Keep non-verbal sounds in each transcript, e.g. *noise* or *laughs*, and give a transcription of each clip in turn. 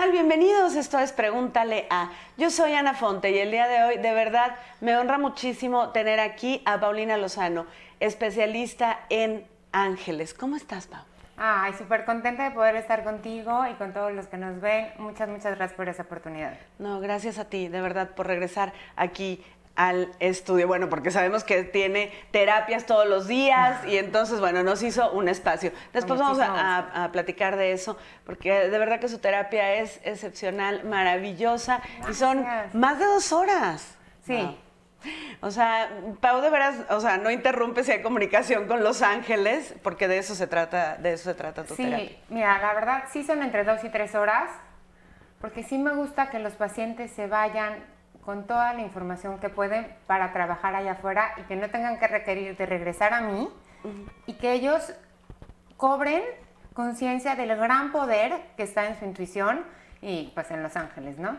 tal? Bienvenidos. Esto es Pregúntale a. Yo soy Ana Fonte y el día de hoy, de verdad, me honra muchísimo tener aquí a Paulina Lozano, especialista en ángeles. ¿Cómo estás, Pau? Ay, súper contenta de poder estar contigo y con todos los que nos ven. Muchas, muchas gracias por esa oportunidad. No, gracias a ti, de verdad, por regresar aquí al estudio. Bueno, porque sabemos que tiene terapias todos los días y entonces, bueno, nos hizo un espacio. Después vamos a, a, platicar de eso, porque de verdad que su terapia es excepcional, maravillosa y son más de dos horas. Sí. O sea, Pau, de veras, o sea, no interrumpe si hay comunicación con Los Ángeles, porque de eso se trata, de eso se trata tu terapia. Sí, mira, la verdad sí son entre dos y tres horas, porque sí me gusta que los pacientes se vayan con toda la información que pueden para trabajar allá afuera y que no tengan que requerir de regresar a mí y que ellos cobren conciencia del gran poder que está en su intuición y pues en Los Ángeles, ¿no?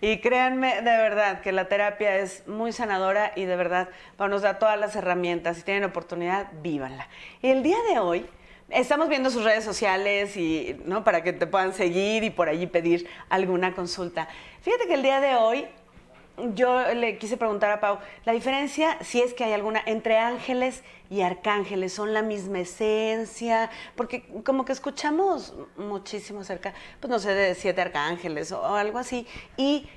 Y créanme de verdad que la terapia es muy sanadora y de verdad nos da todas las herramientas. Si tienen oportunidad, vívanla. Y el día de hoy estamos viendo sus redes sociales y no para que te puedan seguir y por allí pedir alguna consulta. Fíjate que el día de hoy yo le quise preguntar a Pau, la diferencia, si es que hay alguna, entre ángeles y arcángeles, ¿son la misma esencia? Porque como que escuchamos muchísimo acerca, pues no sé, de siete arcángeles o, algo así, y,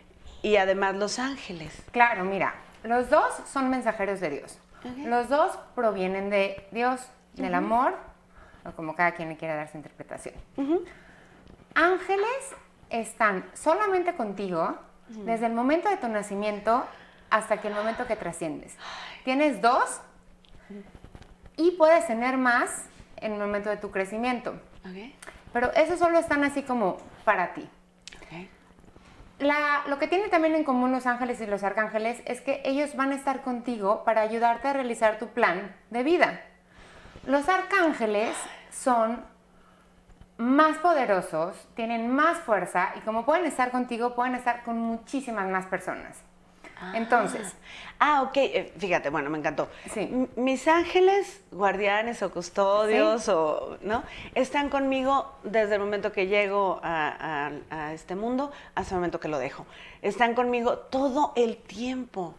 y, además los ángeles. Claro, mira, los dos son mensajeros de Dios. Los dos provienen de Dios, del amor, o como cada quien le quiera dar su interpretación. Ángeles están solamente contigo, desde el momento de tu nacimiento hasta que el momento que trasciendes. Tienes dos y puedes tener más en el momento de tu crecimiento. Pero eso solo están así como para ti. lo que tienen también en común los ángeles y los arcángeles es que ellos van a estar contigo para ayudarte a realizar tu plan de vida. Los arcángeles son más poderosos, tienen más fuerza y como pueden estar contigo, pueden estar con muchísimas más personas. Ah. Entonces. Ah, ok. Eh, fíjate, bueno, me encantó. Sí. Mis ángeles, guardianes o custodios, o, ¿no? Están conmigo desde el momento que llego a, a, este mundo hasta el momento que lo dejo. Están conmigo todo el tiempo.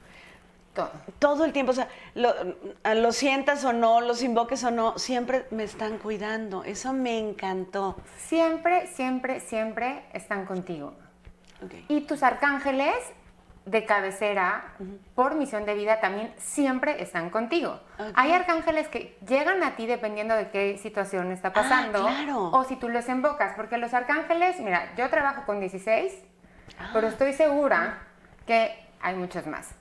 Todo. el tiempo, o sea, lo, sientas o no, los invoques o no, siempre me están cuidando. Eso me encantó. Siempre, siempre, siempre están contigo. Y tus arcángeles de cabecera, por misión de vida, también siempre están contigo. Hay arcángeles que llegan a ti dependiendo de qué situación está ah, pasando. O si tú los invocas, porque los arcángeles, mira, yo trabajo con 16, pero ah. estoy segura que hay muchos más.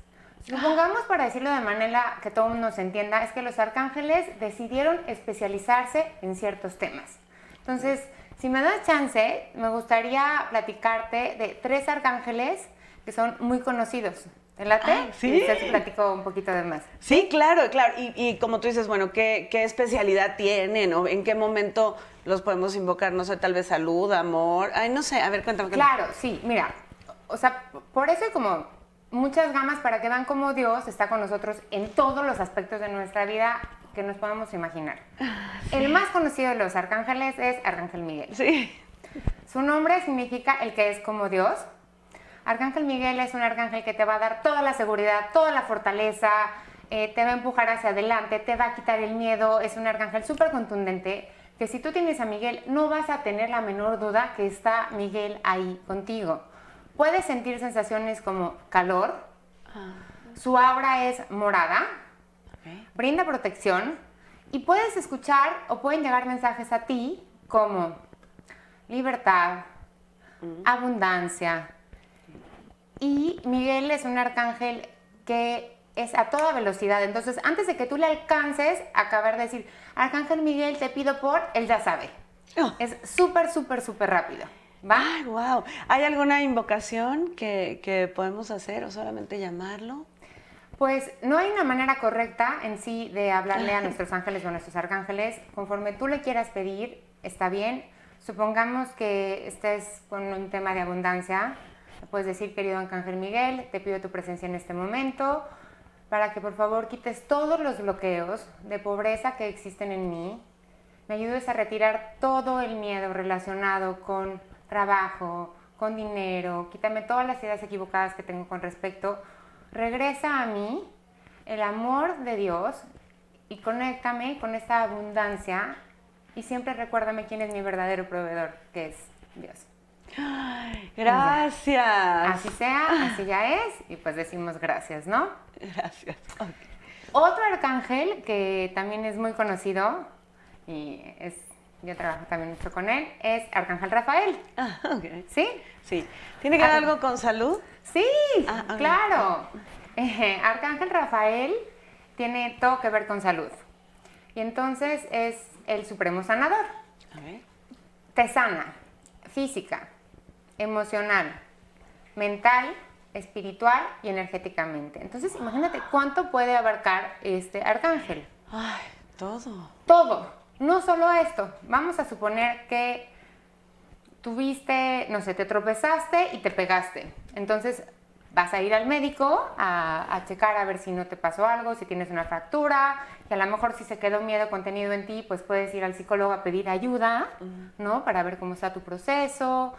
Supongamos, para decirlo de manera que todo mundo se entienda, es que los arcángeles decidieron especializarse en ciertos temas. Entonces, si me das chance, me gustaría platicarte de tres arcángeles que son muy conocidos. ¿Te late? Ah, sí. Y te platico un poquito de más. Sí, claro, claro. Y, como tú dices, bueno, ¿qué, especialidad tienen? ¿O en qué momento los podemos invocar? No sé, tal vez salud, amor. Ay, no sé, a ver, cuéntame. Claro, sí, mira. O sea, por eso como muchas gamas para que vean cómo Dios está con nosotros en todos los aspectos de nuestra vida que nos podamos imaginar. Ah, el más conocido de los arcángeles es Arcángel Miguel. Sí. Su nombre significa el que es como Dios. Arcángel Miguel es un arcángel que te va a dar toda la seguridad, toda la fortaleza, eh, te va a empujar hacia adelante, te va a quitar el miedo. Es un arcángel súper contundente que si tú tienes a Miguel no vas a tener la menor duda que está Miguel ahí contigo. Puedes sentir sensaciones como calor, ah. su aura es morada, brinda protección y puedes escuchar o pueden llegar mensajes a ti como libertad, mm. abundancia. Y Miguel es un arcángel que es a toda velocidad. Entonces, antes de que tú le alcances, acabar de decir, Arcángel Miguel, te pido por, él ya sabe. Oh. Es súper, súper, súper rápido. ¡Ay, wow! ¿Hay alguna invocación que, podemos hacer o solamente llamarlo? Pues no hay una manera correcta en sí de hablarle a *laughs* nuestros ángeles o a nuestros arcángeles. Conforme tú le quieras pedir, está bien. Supongamos que estés con un tema de abundancia. Puedes decir, querido Arcángel Miguel, te pido tu presencia en este momento para que por favor quites todos los bloqueos de pobreza que existen en mí. Me ayudes a retirar todo el miedo relacionado con trabajo, con dinero, quítame todas las ideas equivocadas que tengo con respecto, regresa a mí el amor de Dios y conéctame con esta abundancia y siempre recuérdame quién es mi verdadero proveedor, que es Dios. *gasps* gracias. Así sea, así ya es, y pues decimos gracias, ¿no? Gracias. Otro arcángel que también es muy conocido y es yo trabajo también mucho con él, es Arcángel Rafael. Ah. ¿Sí? Sí. ¿Tiene que ver algo con salud? Sí, Ah, claro. Eh, Arcángel Rafael tiene todo que ver con salud. Y entonces es el supremo sanador. Te sana física, emocional, mental, espiritual y energéticamente. Entonces imagínate cuánto puede abarcar este arcángel. Ay, todo. Todo, no solo esto. Vamos a suponer que tuviste, no sé, te tropezaste y te pegaste. Entonces vas a ir al médico a, a checar a ver si no te pasó algo, si tienes una fractura, y a lo mejor si se quedó miedo contenido en ti, pues puedes ir al psicólogo a pedir ayuda, ¿no? Para ver cómo está tu proceso.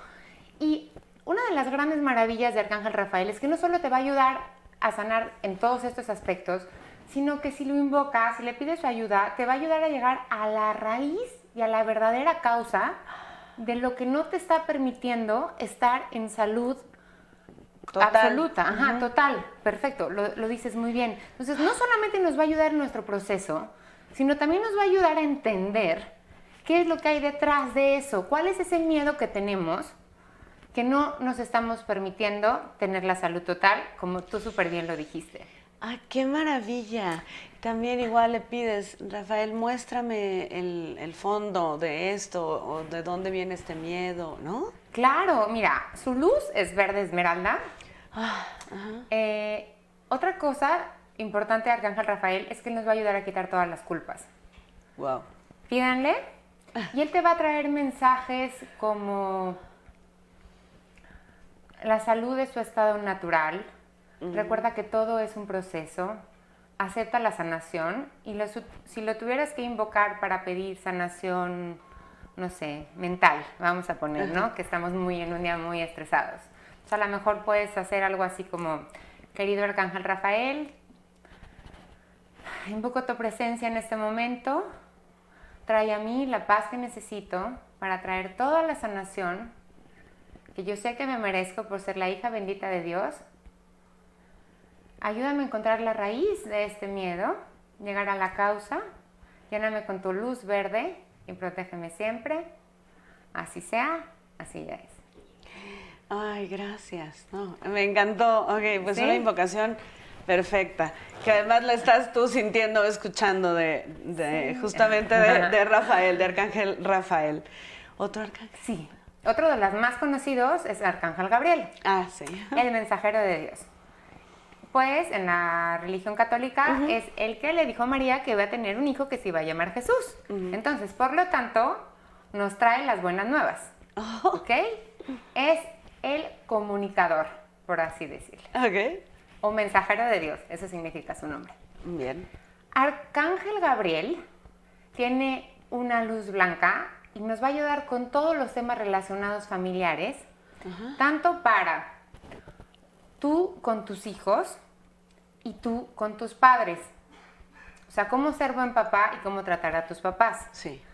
Y una de las grandes maravillas de Arcángel Rafael es que no solo te va a ayudar a sanar en todos estos aspectos, sino que si lo invocas, si le pides su ayuda, te va a ayudar a llegar a la raíz y a la verdadera causa de lo que no te está permitiendo estar en salud Total. absoluta, ajá, total, perfecto, lo, lo dices muy bien. Entonces, no solamente nos va a ayudar en nuestro proceso, sino también nos va a ayudar a entender qué es lo que hay detrás de eso, cuál es ese miedo que tenemos que no nos estamos permitiendo tener la salud total, como tú súper bien lo dijiste. ¡Ay, qué maravilla! También igual le pides, Rafael, muéstrame el, el fondo de esto o de dónde viene este miedo, ¿no? Claro, mira, su luz es verde esmeralda. Ah, ajá. Eh, otra cosa importante de Arcángel Rafael es que nos va a ayudar a quitar todas las culpas. Wow. Pídanle y él te va a traer mensajes como la salud es su estado natural. Recuerda que todo es un proceso. Acepta la sanación y lo si lo tuvieras que invocar para pedir sanación, no sé, mental, vamos a poner, ¿no? Que estamos muy en un día muy estresados. O sea, a lo mejor puedes hacer algo así como, querido Arcángel Rafael, invoco tu presencia en este momento, trae a mí la paz que necesito para traer toda la sanación que yo sé que me merezco por ser la hija bendita de Dios. Ayúdame a encontrar la raíz de este miedo, llegar a la causa, lléname con tu luz verde y protégeme siempre. Así sea, así ya es. Ay, gracias. No, me encantó. Ok, pues ¿Sí? una invocación perfecta. Que además la estás tú sintiendo, escuchando de, de justamente de, de Rafael, de Arcángel Rafael. Otro arcángel. Sí. Otro de los más conocidos es Arcángel Gabriel. Ah, sí. el mensajero de Dios. Pues en la religión católica es el que le dijo a María que iba a tener un hijo que se iba a llamar Jesús. Entonces, por lo tanto, nos trae las buenas nuevas. Oh, ¿Ok? Es el comunicador, por así decirlo. ok. O mensajero de Dios, eso significa su nombre. Bien. Arcángel Gabriel tiene una luz blanca y nos va a ayudar con todos los temas relacionados familiares, tanto para tú con tus hijos y tú con tus padres. O sea, cómo ser buen papá y cómo tratar a tus papás. Sí.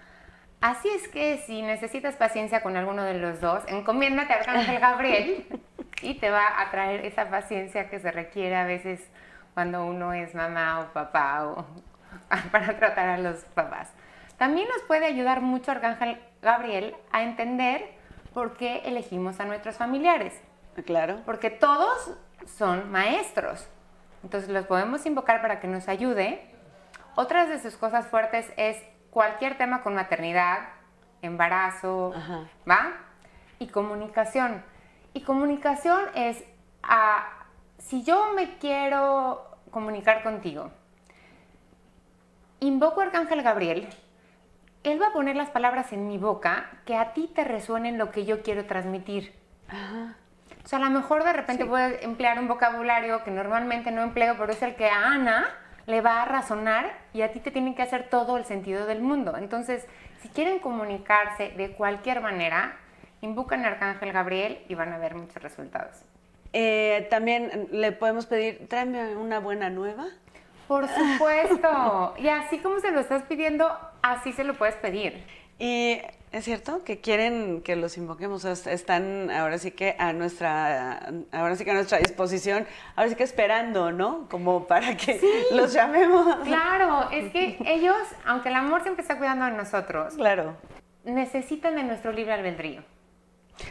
Así es que si necesitas paciencia con alguno de los dos, encomiéndate a Arcángel *laughs* Gabriel y te va a traer esa paciencia que se requiere a veces cuando uno es mamá o papá o *laughs* para tratar a los papás. También nos puede ayudar mucho Arcángel Gabriel a entender por qué elegimos a nuestros familiares, Claro. porque todos son maestros. Entonces los podemos invocar para que nos ayude. Otras de sus cosas fuertes es cualquier tema con maternidad, embarazo, Ajá. ¿va? Y comunicación. Y comunicación es, ah, si yo me quiero comunicar contigo, invoco a Arcángel Gabriel, él va a poner las palabras en mi boca que a ti te resuenen lo que yo quiero transmitir. Ajá. O sea, a lo mejor de repente voy a emplear un vocabulario que normalmente no empleo, pero es el que a Ana le va a razonar y a ti te tiene que hacer todo el sentido del mundo. Entonces, si quieren comunicarse de cualquier manera, invocan a Arcángel Gabriel y van a ver muchos resultados. Eh, también le podemos pedir, tráeme una buena nueva. Por supuesto. *laughs* y así como se lo estás pidiendo, así se lo puedes pedir. Y es cierto que quieren que los invoquemos, están ahora sí que a nuestra, ahora sí que a nuestra disposición, ahora sí que esperando, ¿no? Como para que los llamemos. Claro, es que *laughs* ellos, aunque el amor siempre está cuidando de nosotros, claro. necesitan de nuestro libre albedrío.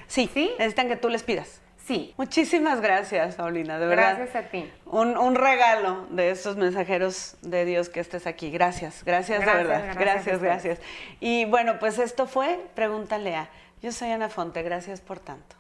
Sí, ¿Sí? necesitan que tú les pidas. Sí. Muchísimas gracias, Paulina, de verdad. Gracias a ti. Un, regalo de estos mensajeros de Dios que estés aquí. Gracias, gracias, de verdad. Gracias, gracias, Y bueno, pues esto fue Pregúntale a. Yo soy Ana Fonte, gracias por tanto.